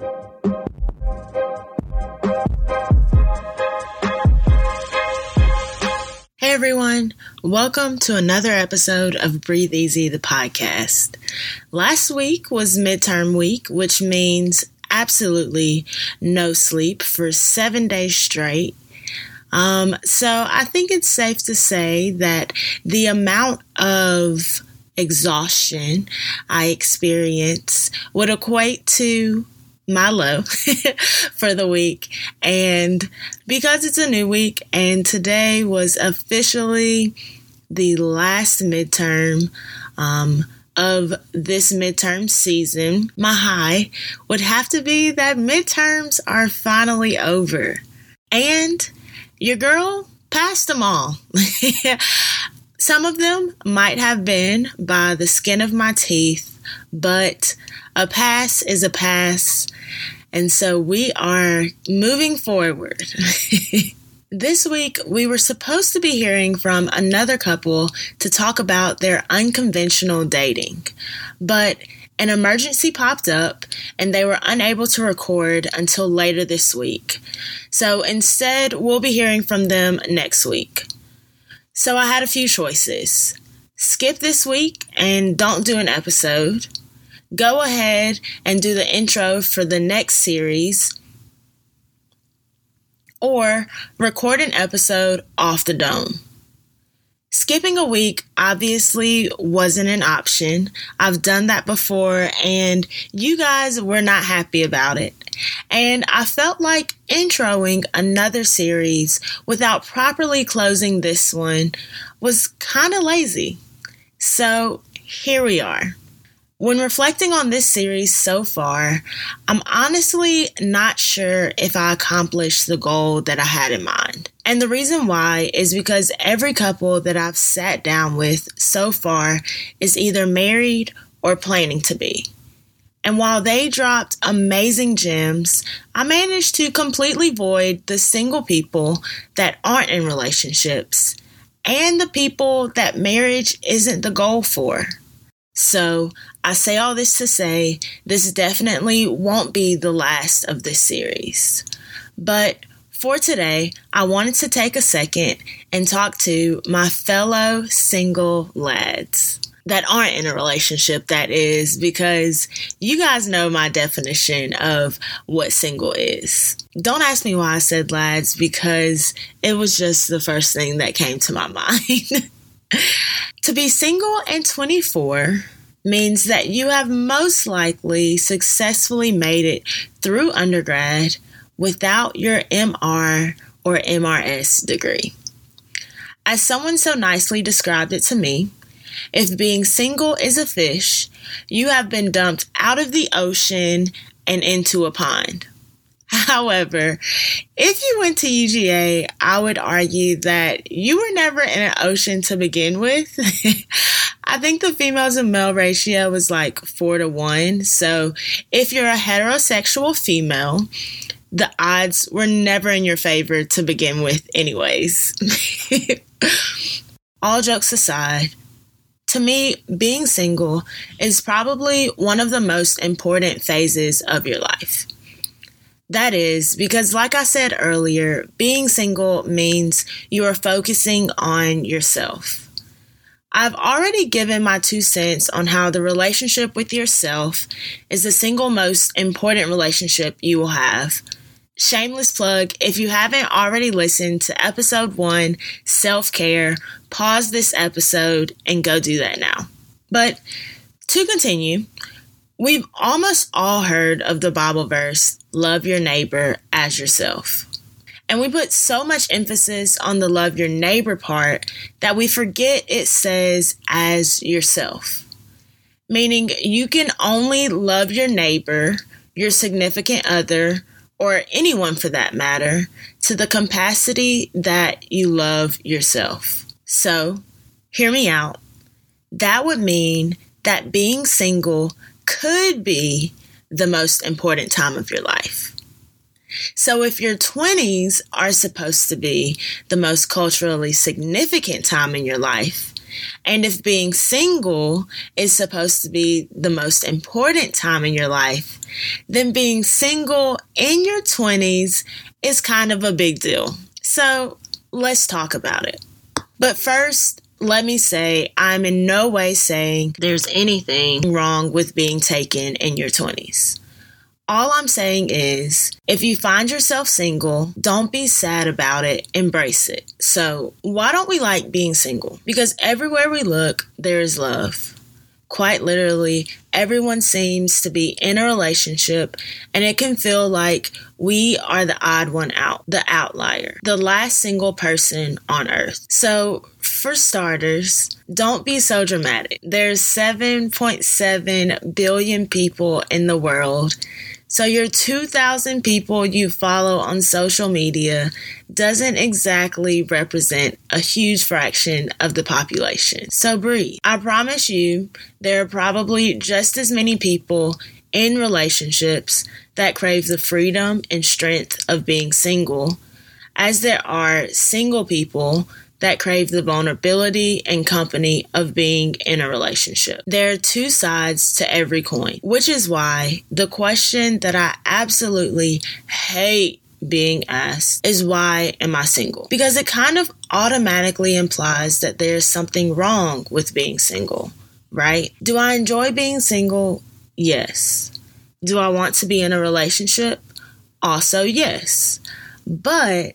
Hey everyone, welcome to another episode of Breathe Easy, the podcast. Last week was midterm week, which means absolutely no sleep for seven days straight. Um, so I think it's safe to say that the amount of exhaustion I experience would equate to my low for the week. And because it's a new week and today was officially the last midterm um, of this midterm season, my high would have to be that midterms are finally over. And your girl passed them all. Some of them might have been by the skin of my teeth, but a pass is a pass. And so we are moving forward. this week, we were supposed to be hearing from another couple to talk about their unconventional dating, but an emergency popped up and they were unable to record until later this week. So instead, we'll be hearing from them next week. So I had a few choices. Skip this week and don't do an episode. Go ahead and do the intro for the next series. Or record an episode off the dome. Skipping a week obviously wasn't an option. I've done that before and you guys were not happy about it. And I felt like introing another series without properly closing this one was kind of lazy. So here we are. When reflecting on this series so far, I'm honestly not sure if I accomplished the goal that I had in mind. And the reason why is because every couple that I've sat down with so far is either married or planning to be. And while they dropped amazing gems, I managed to completely void the single people that aren't in relationships and the people that marriage isn't the goal for. So I say all this to say this definitely won't be the last of this series. But for today, I wanted to take a second and talk to my fellow single lads that aren't in a relationship, that is, because you guys know my definition of what single is. Don't ask me why I said lads, because it was just the first thing that came to my mind. To be single and 24 means that you have most likely successfully made it through undergrad without your MR or MRS degree. As someone so nicely described it to me, if being single is a fish, you have been dumped out of the ocean and into a pond. However, if you went to UGA, I would argue that you were never in an ocean to begin with. I think the females to male ratio was like four to one. So if you're a heterosexual female, the odds were never in your favor to begin with, anyways. All jokes aside, to me, being single is probably one of the most important phases of your life. That is because, like I said earlier, being single means you are focusing on yourself. I've already given my two cents on how the relationship with yourself is the single most important relationship you will have. Shameless plug if you haven't already listened to episode one, self care, pause this episode and go do that now. But to continue, We've almost all heard of the Bible verse, love your neighbor as yourself. And we put so much emphasis on the love your neighbor part that we forget it says as yourself. Meaning you can only love your neighbor, your significant other, or anyone for that matter, to the capacity that you love yourself. So, hear me out. That would mean that being single could be the most important time of your life. So, if your 20s are supposed to be the most culturally significant time in your life, And if being single is supposed to be the most important time in your life, then being single in your 20s is kind of a big deal. So let's talk about it. But first, let me say I'm in no way saying there's anything wrong with being taken in your 20s. All I'm saying is if you find yourself single, don't be sad about it, embrace it. So, why don't we like being single? Because everywhere we look, there is love. Quite literally, everyone seems to be in a relationship, and it can feel like we are the odd one out, the outlier, the last single person on earth. So, for starters, don't be so dramatic. There's 7.7 billion people in the world. So, your 2,000 people you follow on social media doesn't exactly represent a huge fraction of the population. So, breathe. I promise you, there are probably just as many people in relationships that crave the freedom and strength of being single as there are single people that crave the vulnerability and company of being in a relationship. There are two sides to every coin, which is why the question that I absolutely hate being asked is why am I single? Because it kind of automatically implies that there's something wrong with being single, right? Do I enjoy being single? Yes. Do I want to be in a relationship? Also, yes. But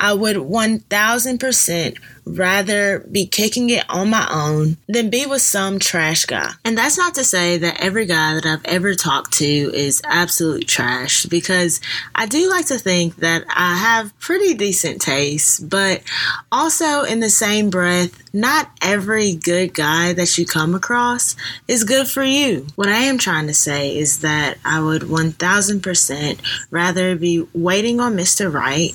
I would 1000% rather be kicking it on my own than be with some trash guy. And that's not to say that every guy that I've ever talked to is absolute trash because I do like to think that I have pretty decent taste, but also in the same breath, not every good guy that you come across is good for you. What I am trying to say is that I would 1000% rather be waiting on Mr. Right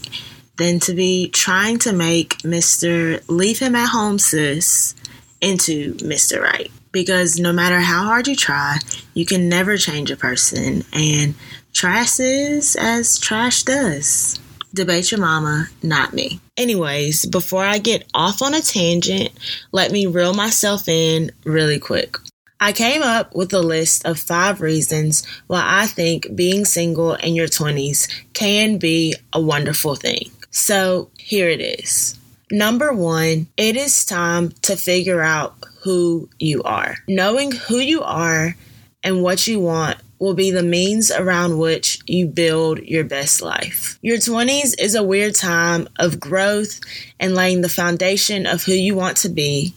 than to be trying to make Mr. Leave Him at Home Sis into Mr. Right. Because no matter how hard you try, you can never change a person, and trash is as trash does. Debate your mama, not me. Anyways, before I get off on a tangent, let me reel myself in really quick. I came up with a list of five reasons why I think being single in your 20s can be a wonderful thing. So here it is. Number one, it is time to figure out who you are. Knowing who you are and what you want will be the means around which you build your best life. Your 20s is a weird time of growth and laying the foundation of who you want to be.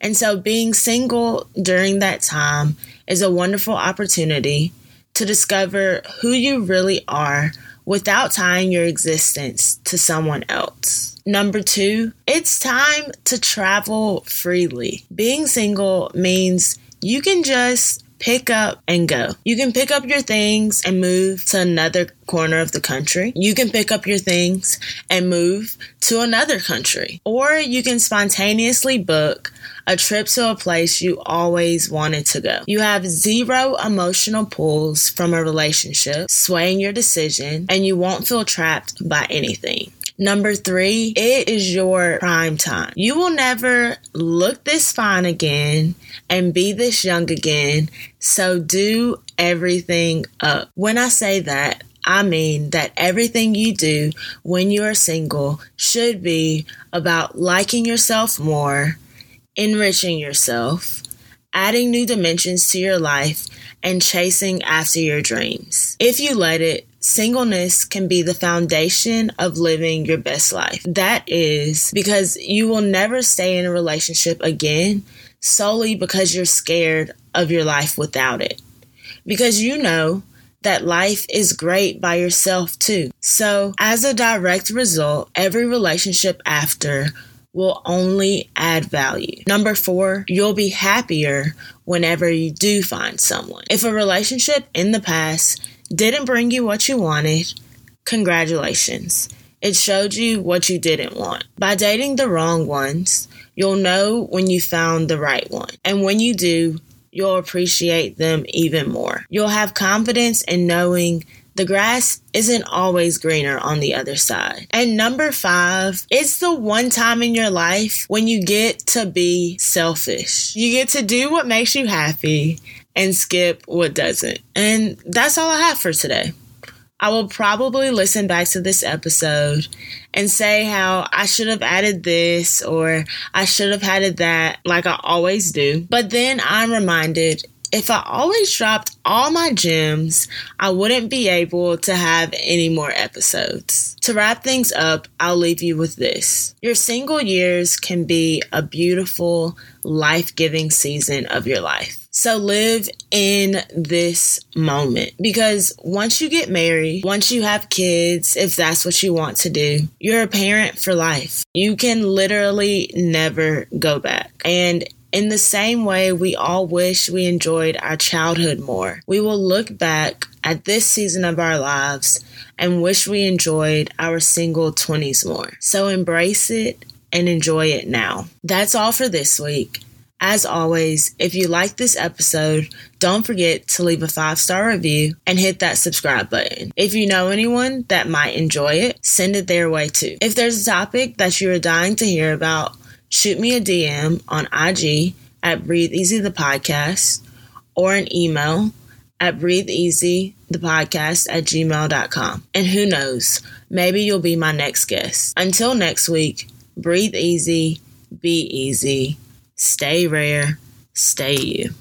And so being single during that time is a wonderful opportunity to discover who you really are without tying your existence to someone else. Number two, it's time to travel freely. Being single means you can just pick up and go. You can pick up your things and move to another corner of the country. You can pick up your things and move to another country. Or you can spontaneously book a trip to a place you always wanted to go. You have zero emotional pulls from a relationship swaying your decision, and you won't feel trapped by anything. Number three, it is your prime time. You will never look this fine again and be this young again. So do everything up. When I say that, I mean that everything you do when you are single should be about liking yourself more enriching yourself, adding new dimensions to your life, and chasing after your dreams. If you let it, singleness can be the foundation of living your best life. That is because you will never stay in a relationship again solely because you're scared of your life without it. Because you know that life is great by yourself too. So, as a direct result, every relationship after will only add value. Number four, you'll be happier whenever you do find someone. If a relationship in the past didn't bring you what you wanted, congratulations. It showed you what you didn't want. By dating the wrong ones, you'll know when you found the right one. And when you do, you'll appreciate them even more. You'll have confidence in knowing the grass isn't always greener on the other side. And number five, it's the one time in your life when you get to be selfish. You get to do what makes you happy and skip what doesn't. And that's all I have for today. I will probably listen back to this episode and say how I should have added this or I should have added that, like I always do. But then I'm reminded if I always dropped all my gems, I wouldn't be able to have any more episodes. To wrap things up, I'll leave you with this. Your single years can be a beautiful, life giving season of your life. So live in this moment because once you get married, once you have kids, if that's what you want to do, you're a parent for life. You can literally never go back. And in the same way, we all wish we enjoyed our childhood more. We will look back at this season of our lives and wish we enjoyed our single 20s more. So embrace it and enjoy it now. That's all for this week. As always, if you like this episode, don't forget to leave a five star review and hit that subscribe button. If you know anyone that might enjoy it, send it their way too. If there's a topic that you are dying to hear about, shoot me a DM on IG at Breathe Easy the Podcast or an email at breatheeasythepodcast at gmail.com. And who knows, maybe you'll be my next guest. Until next week, breathe easy, be easy Stay rare, stay you.